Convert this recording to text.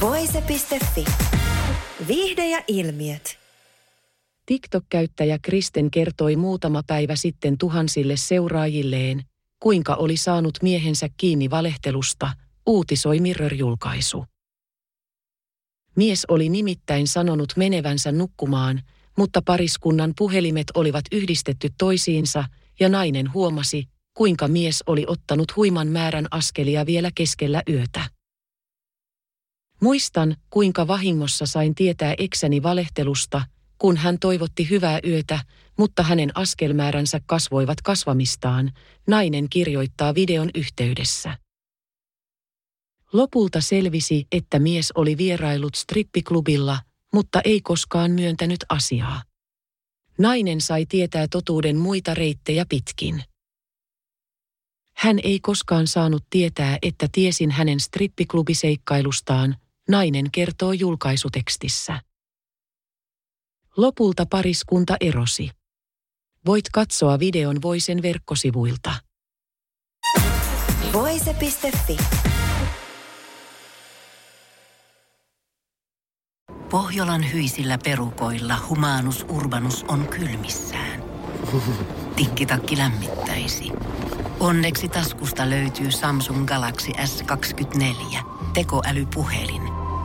Voise.fi. Viihde ja ilmiöt. TikTok-käyttäjä Kristen kertoi muutama päivä sitten tuhansille seuraajilleen, kuinka oli saanut miehensä kiinni valehtelusta, uutisoi Mirror-julkaisu. Mies oli nimittäin sanonut menevänsä nukkumaan, mutta pariskunnan puhelimet olivat yhdistetty toisiinsa ja nainen huomasi, kuinka mies oli ottanut huiman määrän askelia vielä keskellä yötä. Muistan, kuinka vahingossa sain tietää eksäni valehtelusta, kun hän toivotti hyvää yötä, mutta hänen askelmääränsä kasvoivat kasvamistaan, nainen kirjoittaa videon yhteydessä. Lopulta selvisi, että mies oli vierailut strippiklubilla, mutta ei koskaan myöntänyt asiaa. Nainen sai tietää totuuden muita reittejä pitkin. Hän ei koskaan saanut tietää, että tiesin hänen strippiklubiseikailustaan, nainen kertoo julkaisutekstissä. Lopulta pariskunta erosi. Voit katsoa videon Voisen verkkosivuilta. Voise.fi. Pohjolan hyisillä perukoilla humanus urbanus on kylmissään. Tikkitakki lämmittäisi. Onneksi taskusta löytyy Samsung Galaxy S24 tekoälypuhelin.